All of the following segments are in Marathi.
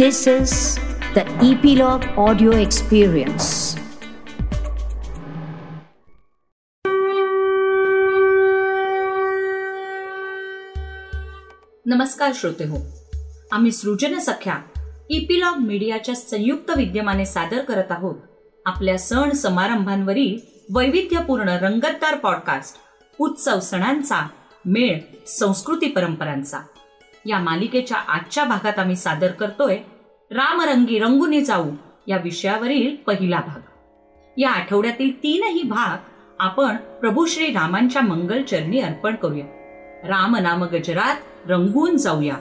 This is the Epilogue Audio Experience. नमस्कार श्रोते हो आम्ही सृजन सख्या इपिलॉग मीडियाच्या संयुक्त विद्यमाने सादर करत आहोत आपल्या सण समारंभांवरील वैविध्यपूर्ण रंगतदार पॉडकास्ट उत्सव सणांचा मेळ संस्कृती परंपरांचा या मालिकेच्या आजच्या भागात आम्ही सादर करतोय रामरंगी रंगुनी जाऊ या विषयावरील पहिला भाग. या आठवड्यातील तीनही भाग आपण प्रभू श्री रामांच्या मंगल चरणी अर्पण करूया. राम नाम गजरात रंगून जाऊया.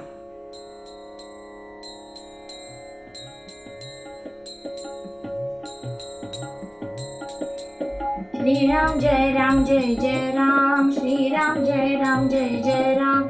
श्री राम जय राम जय जय राम. श्री राम जय राम जय जय राम.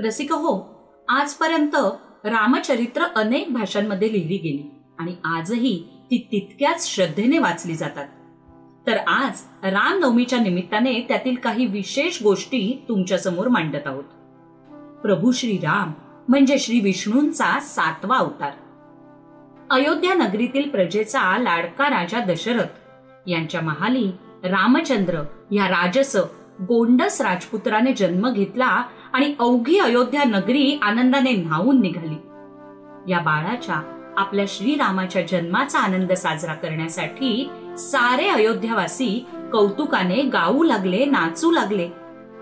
रसिक हो आजपर्यंत रामचरित्र अनेक भाषांमध्ये लिहिली गेली आणि आजही ती तितक्याच श्रद्धेने वाचली जातात. तर आज रामनवमीच्या निमित्ताने त्यातील काही विशेष गोष्टी तुमच्यासमोर मांडत आहोत. प्रभू श्री राम म्हणजे श्री विष्णूंचा सातवा अवतार. अयोध्या नगरीतील प्रजेचा लाडका राजा दशरथ यांच्या महाली रामचंद्र या राजस गोंडस राजपुत्राने जन्म घेतला आणि अवघी अयोध्या नगरी आनंदाने न्हावून निघाली. या बाळाच्या आपल्या श्रीरामाच्या जन्माचा आनंद साजरा करण्यासाठी सारे अयोध्यावासी कौतुकाने गाऊ लागले नाचू लागले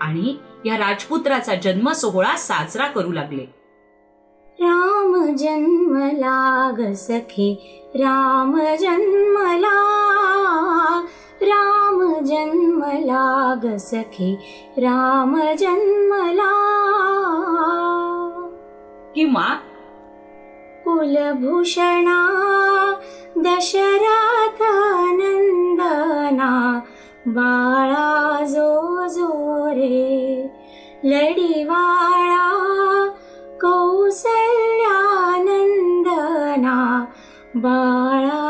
आणि या राजपुत्राचा जन्म सोहळा साजरा करू लागले. राम जन्मला लाग सखे राम जन्मला राम जन्मला ग सखे राम जन्मला किंवा कुलभूषणा दशरथ नंदना बाळा जो जो रे। लढीवाळा कौसल्यानंदना बाळा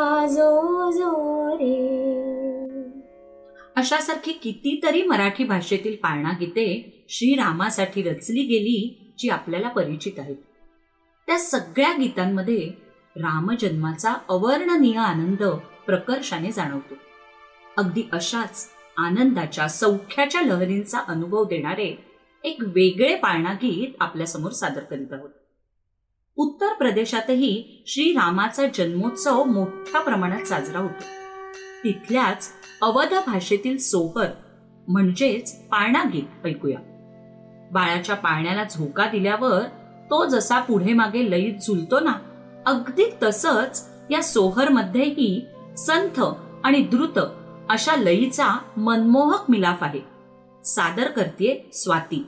अशासारखी कितीतरी मराठी भाषेतील पाळणा गीते श्रीरामासाठी रचली गेली जी आपल्याला परिचित आहेत. त्या सगळ्या गीतांमध्ये रामजन्माचा अवर्णनीय आनंद प्रकर्षाने जाणवतो. अगदी अशाच आनंदाच्या सौख्याच्या लहरींचा अनुभव देणारे एक वेगळे पाळणा गीत आपल्यासमोर सादर करीत आहोत. उत्तर प्रदेशातही श्रीरामाचा जन्मोत्सव मोठ्या प्रमाणात साजरा होतो. तिथल्याच अवध भाषेतील सोहर म्हणजेच पाळणा गीत ऐकूया. बाळाच्या पाळण्याला झोका दिल्यावर तो जसा पुढे मागे लयीत झुलतो ना अगदी तसंच या सोहर मध्येही संथ आणि द्रुत अशा लयीचा मनमोहक मिलाफ आहे. सादर करते स्वाती.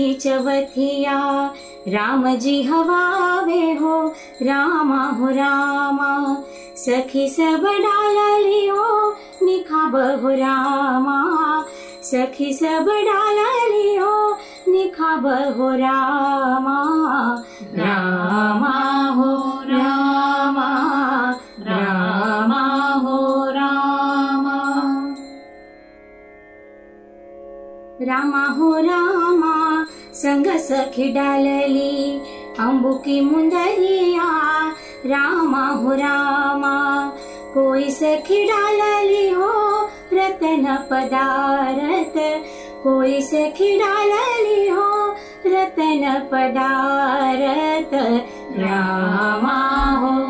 की चवथिया राम जी हवावे हो रामा हो रामा। सखी सब डालली हो निखाब हो रामा। सखी सब डालली हो निखाब हो रामा। रामा हो रामा रामा हो रामा। रामा हो रामा डालली अंबुकी मुंदरिया रामा हो डालली हो रतन पदारत कोई सखी डालली हो रतन पदारत हो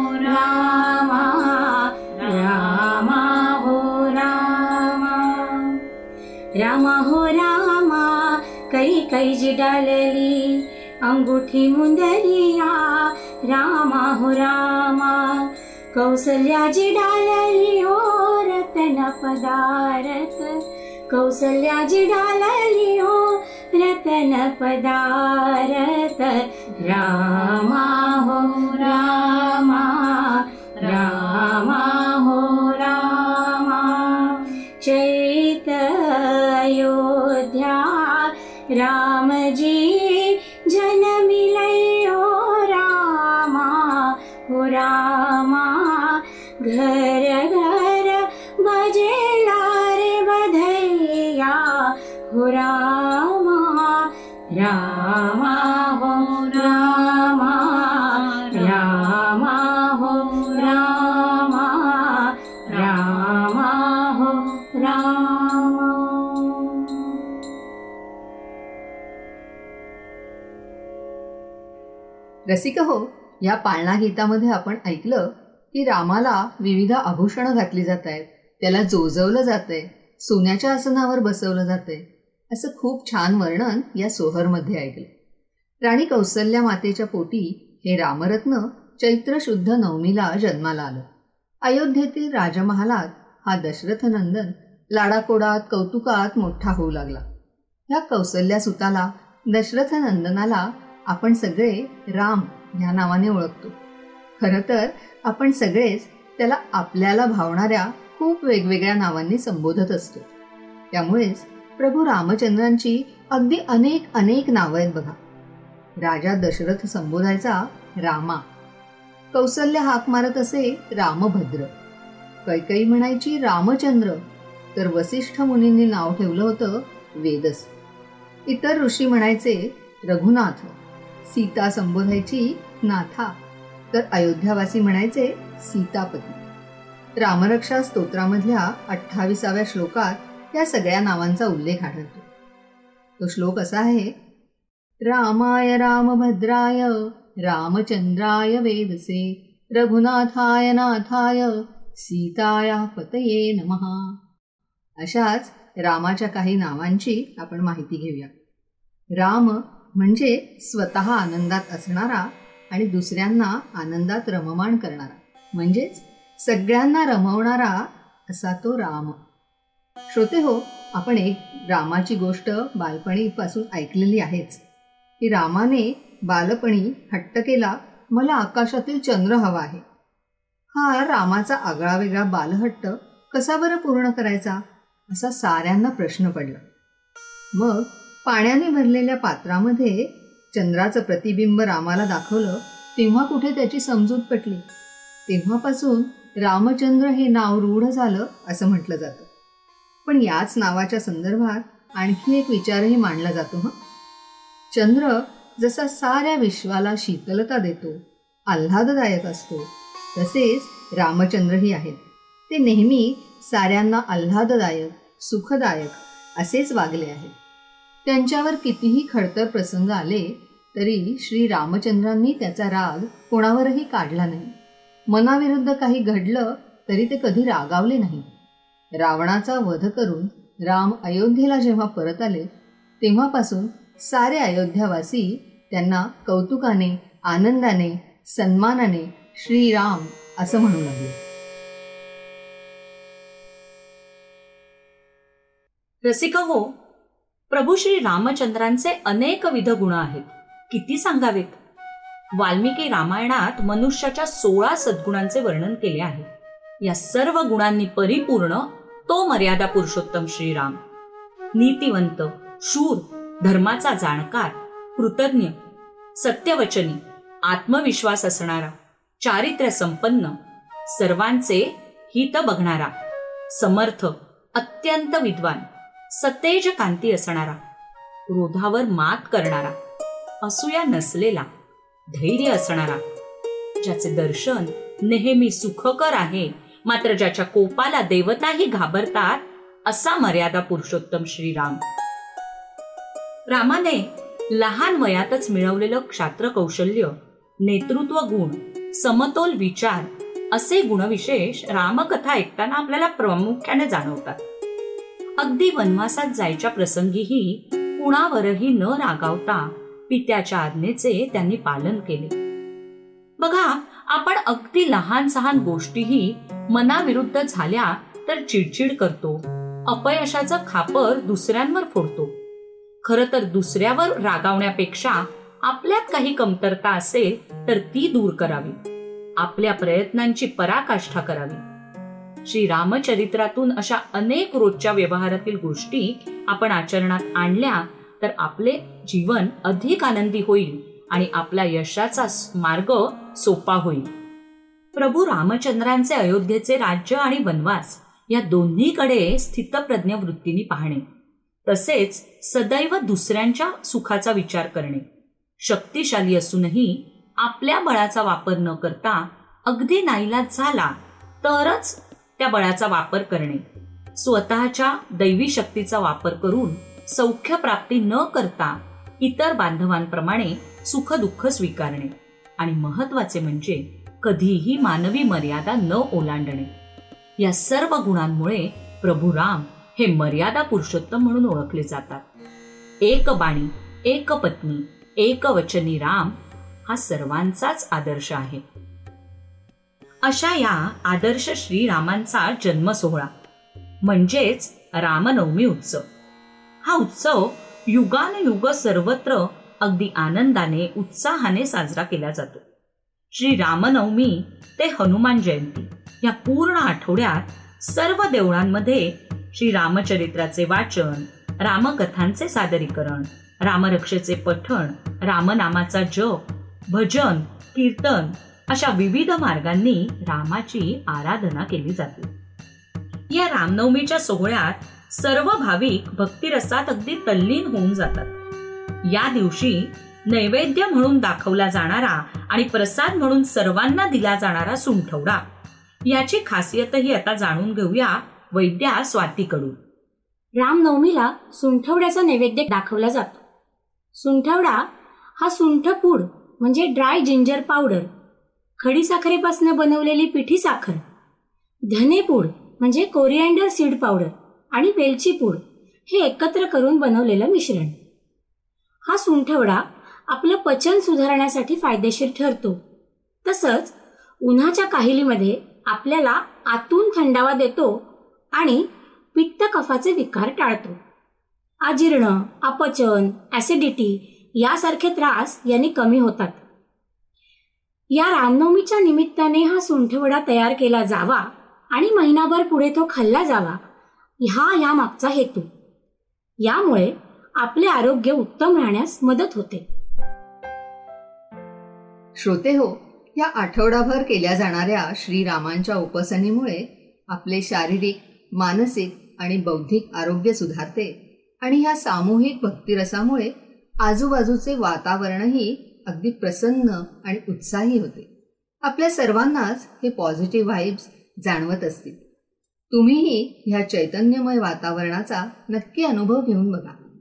कै कैजी डालली अंगूठी मुंदरिया रामा हो रामा। कौसल्याजी डालली हो रतन पदारत कौसल्याजी डालली हो रतन पदारत रामा हो रामा रसिक हो या पाळणा गीतामध्ये आपण ऐकलं की रामाला विविध आभूषणं घातली जात आहेत त्याला जोजवलं जातंय. सोन्याच्या आसनावर बसवलं जातंय. असं खूप छान वर्णन या सोहरमध्ये ऐकलं. राणी कौसल्या मातेच्या पोटी हे रामरत्न चैत्र शुद्ध नवमीला जन्माला आलं. अयोध्येतील राजमहालात हा दशरथ नंदन लाडाकोडात कौतुकात मोठा होऊ लागला. ह्या कौसल्या सुताला दशरथ नंदनाला आपण सगळे राम ह्या नावाने ओळखतो. खरं तर आपण सगळेच त्याला आपल्याला भावणाऱ्या खूप वेगवेगळ्या नावांनी संबोधत असतो. त्यामुळेच प्रभू रामचंद्रांची अगदी अनेक अनेक नावं आहेत बघा. राजा दशरथ संबोधायचा रामा. कौसल्य हाक मारत असे रामभद्र. कैकई म्हणायची रामचंद्र. तर वसिष्ठ मुनींनी नाव ठेवलं होतं वेदस. इतर ऋषी म्हणायचे रघुनाथ. सीता संबोधायची नाथा. तर अयोध्यावासी म्हणायचे सीतापती. रामरक्षा स्तोत्रामधल्या अठ्ठावीसाव्या श्लोकात या सगळ्या नावांचा उल्लेख आढळतो. तो श्लोक असा आहे रामाय रामभद्राय रामचंद्राय वेदसे रघुनाथाय नाथाय सीताया पतये नमहा अशाच रामाच्या काही नावांची आपण माहिती घेऊया. राम म्हणजे स्वतः आनंदात असणारा आणि दुसऱ्यांना आनंदात रममाण करणारा. म्हणजेच सगळ्यांना रमवणारा असा तो राम. श्रोते हो आपण एक रामाची गोष्ट बालपणीपासून ऐकलेली आहेच. की रामाने बालपणी हट्ट केला मला आकाशातील चंद्र हवा आहे. हा रामाचा आगळा वेगळा बालहट्ट कसा बरं पूर्ण करायचा? असा साऱ्यांना प्रश्न पडला. मग पाण्याने भरलेल्या पात्रामध्ये चंद्राचं प्रतिबिंब रामाला दाखवलं तेव्हा कुठे त्याची समजूत पटली? तेव्हापासून रामचंद्र हे नाव रूढ झालं असं म्हटलं जातं. पण याच नावाच्या संदर्भात आणखी एक विचारही मांडला जातो हं? चंद्र जसा साऱ्या विश्वाला शीतलता देतो आल्हाददायक असतो तसेच रामचंद्रही आहेत. ते नेहमी साऱ्यांना आल्हाददायक सुखदायक असेच वागले आहेत. त्यांच्यावर कितीही खडतर प्रसंग आले तरी श्री रामचंद्रांनी त्याचा राग कोणावरही काढला नाही. मनाविरुद्ध काही घडलं तरी ते कधी रागावले नाही. रावणाचा वध करून राम अयोध्येला जेव्हा परत आले तेव्हापासून सारे अयोध्यावासी त्यांना कौतुकाने आनंदाने सन्मानाने श्रीराम असं म्हणू लागले. रसिक हो प्रभू श्री रामचंद्रांचे अनेक विध गुण आहेत. किती सांगावेत? वाल्मिकी रामायणात मनुष्याच्या सोळा सद्गुणांचे वर्णन केले आहे. या सर्व गुणांनी परिपूर्ण तो मर्यादा पुरुषोत्तम श्रीराम. नीतिवंत शूर धर्माचा जाणकार कृतज्ञ सत्यवचनी आत्मविश्वास असणारा चारित्र्य संपन्न सर्वांचे हित बघणारा समर्थ अत्यंत विद्वान सतेज कांती असणारा क्रोधावर मात करणारा असूया नसलेला धैर्य असणारा ज्याचे दर्शन नेहमी सुखकर आहे मात्र ज्याच्या कोपाला देवताही घाबरतात असा मर्यादा पुरुषोत्तम श्रीराम. रामाने लहान वयातच मिळवलेलं क्षात्र कौशल्य नेतृत्व गुण समतोल विचार असे गुणविशेष रामकथा ऐकताना आपल्याला प्रामुख्याने जाणवतात. अगदी वनवासात जायच्या प्रसंगीही कुणावरही न रागावता पित्याच्या आज्ञेचे त्यांनी पालन केले. बघा आपण अगदी लहान सहान गोष्टीही मनाविरुद्ध झाल्या तर चिडचिड करतो अपयशाचं खापर दुसऱ्यांवर फोडतो. खर तर दुसऱ्यावर रागावण्यापेक्षा आपल्यात काही कमतरता असेल तर ती दूर करावी. आपल्या प्रयत्नांची पराकाष्ठा करावी. श्री रामचरित्रातून अशा अनेक रोजच्या व्यवहारातील गोष्टी आपण आचरणात आणल्या तर आपले जीवन अधिक आनंदी होईल आणि आपला यशाचा मार्ग सोपा होईल. प्रभू रामचंद्रांचे अयोध्येचे राज्य आणि वनवास या दोन्हीकडे स्थितप्रज्ञ वृत्तीने पाहणे तसेच सदैव दुसऱ्यांच्या सुखाचा विचार करणे. शक्तिशाली असूनही आपल्या बळाचा वापर न करता अगदी नाईलाज झाला तरच त्या बळाचा वापर करणे. स्वतःच्या दैवी शक्तीचा वापर करून सौख्य प्राप्ती न करता इतर बांधवांप्रमाणे सुखदुःख स्वीकारणे. आणि महत्त्वाचे म्हणजे कधीही मानवी मर्यादा न ओलांडणे. या सर्व गुणांमुळे प्रभू राम हे मर्यादा पुरुषोत्तम म्हणून ओळखले जातात. एक बाणी एक पत्नी एक वचनी राम हा सर्वांचाच आदर्श आहे. अशा या आदर्श श्रीरामांचा जन्म सोहळा म्हणजेच रामनवमी उत्सव. हा उत्सव युगानुयुग सर्वत्र अगदी आनंदाने उत्साहाने साजरा केला जातो. श्री रामनवमी ते हनुमान जयंती या पूर्ण आठवड्यात सर्व देवळांमध्ये श्री रामचरित्राचे वाचन रामकथांचे सादरीकरण रामरक्षेचे पठण रामनामाचा जप भजन कीर्तन अशा विविध मार्गांनी रामाची आराधना केली जाते. या रामनवमीच्या सोहळ्यात सर्व भाविक भक्तिरसात अगदी तल्लीन होऊन जातात. या दिवशी नैवेद्य म्हणून दाखवला जाणारा आणि प्रसाद म्हणून सर्वांना दिला जाणारा सुंठवडा याची खासियतही आता जाणून घेऊया वैद्या स्वातीकडून. रामनवमीला सुंठवड्याचा नैवेद्य दाखवला जातो. सुंठवडा हा सुंठपूड म्हणजे ड्राय जिंजर पावडर खडीसाखरेपासून बनवलेली पिठी साखर धनेपूड म्हणजे कोरिअँडर सीड पावडर आणि वेलची पूड हे एकत्र करून बनवलेलं मिश्रण. हा सुंठवडा आपलं पचन सुधारण्यासाठी फायदेशीर ठरतो. तसंच उन्हाच्या काहिलीमध्ये आपल्याला आतून थंडावा देतो आणि पित्त कफाचे विकार टाळतो. अजीर्ण अपचन ॲसिडिटी यासारखे त्रास यांनी कमी होतात. या रामनवमीच्या निमित्ताने हा सुंठवडा तयार केला जावा आणि महिनाभर पुढे तो खाल्ला जावा. हा या मागचा हेतू. यामुळे आपले आरोग्य उत्तम राहण्यास मदत होते. श्रोते हो या आठवडाभर केल्या जाणाऱ्या श्रीरामांच्या उपासनेमुळे आपले शारीरिक मानसिक आणि बौद्धिक आरोग्य सुधारते आणि ह्या सामूहिक भक्तिरसामुळे आजूबाजूचे वातावरणही अगदी प्रसन्न आणि उत्साही होते. आपल्या सर्वांनाच हे पॉझिटिव्ह व्हाईब्स जाणवत असतील. तुम्हीही ह्या चैतन्यमय वातावरणाचा नक्की अनुभव घेऊन बघा.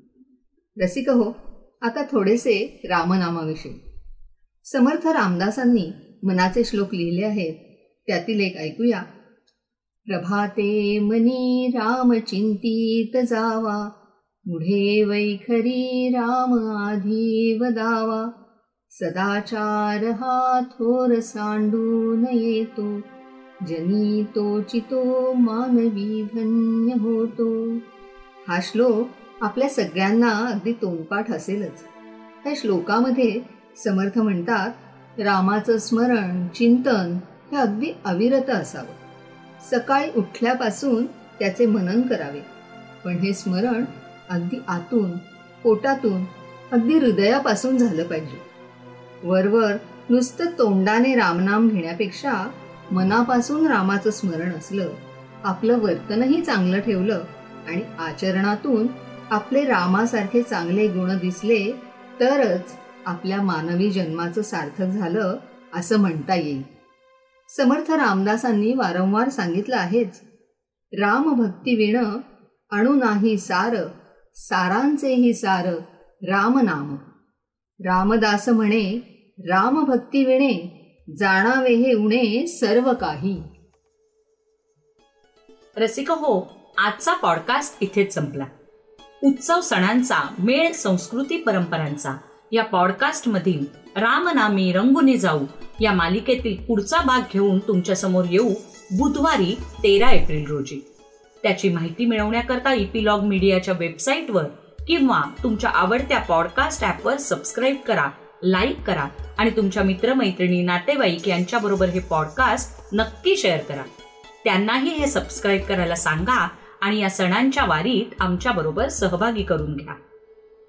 रसिक हो आता थोडेसे रामनामाविषयी. समर्थ रामदासांनी मनाचे श्लोक लिहिले आहेत. त्यातील एक ऐकूया. प्रभाते मनी राम चिंतित जावा. पुढे वैखरी राम आधी वदावा सदाचार हा थोर सांडून येतो जनी तो चितो मानवी धन्य होतो हा श्लोक आपल्या सगळ्यांना अगदी तोंडपाठ असेलच. त्या श्लोकामध्ये समर्थ म्हणतात रामाचं स्मरण चिंतन हे अगदी अविरत असावं. सकाळी उठल्यापासून त्याचे मनन करावे. पण हे स्मरण अगदी आतून पोटातून अगदी हृदयापासून झालं पाहिजे. वरवर नुसतं तोंडाने रामनाम घेण्यापेक्षा मनापासून रामाचं स्मरण असलं आपलं वर्तनही चांगलं ठेवलं आणि आचरणातून आपले रामासारखे चांगले गुण दिसले तरच आपल्या मानवी जन्माचं सार्थक झालं असं म्हणता येईल. समर्थ रामदासांनी वारंवार सांगितलं आहेच रामभक्ती विण अणु नाही सार सारांचेही सार रामनाम. रामदास म्हणे रामभक्ती विणे जाणावे हे उणे सर्व काही. रसिक हो आजचा पॉडकास्ट इथेच संपला. उत्सव सणांचा मेळ संस्कृती परंपरांचा या पॉडकास्टमधील रामनामी रंगुने जाऊ या मालिकेतील पुढचा भाग घेऊन तुमच्यासमोर येऊ बुधवारी तेरा एप्रिल रोजी. त्याची माहिती मिळवण्याकरता इपिलॉग मीडियाच्या वेबसाईटवर किंवा तुमच्या आवडत्या पॉडकास्ट ॲपवर सबस्क्राईब करा लाईक करा आणि तुमच्या मित्रमैत्रिणी नातेवाईक यांच्याबरोबर हे पॉडकास्ट नक्की शेअर करा. त्यांनाही हे सबस्क्राईब करायला सांगा आणि या सणांच्या वारीत आमच्याबरोबर सहभागी करून घ्या.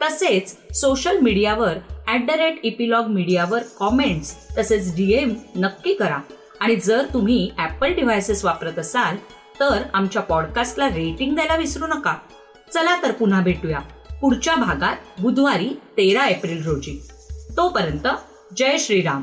तसेच सोशल मीडियावर ॲट द रेट इपिलॉग मीडियावर कॉमेंट्स तसेच डीएम नक्की करा. आणि जर तुम्ही ॲपल डिव्हायसेस वापरत असाल तर आमच्या पॉडकास्टला रेटिंग द्यायला विसरू नका. चला तर पुन्हा भेटूया. पुढच्या भागात बुधवारी तेरा एप्रिल रोजी. तोपर्यंत जय श्रीराम.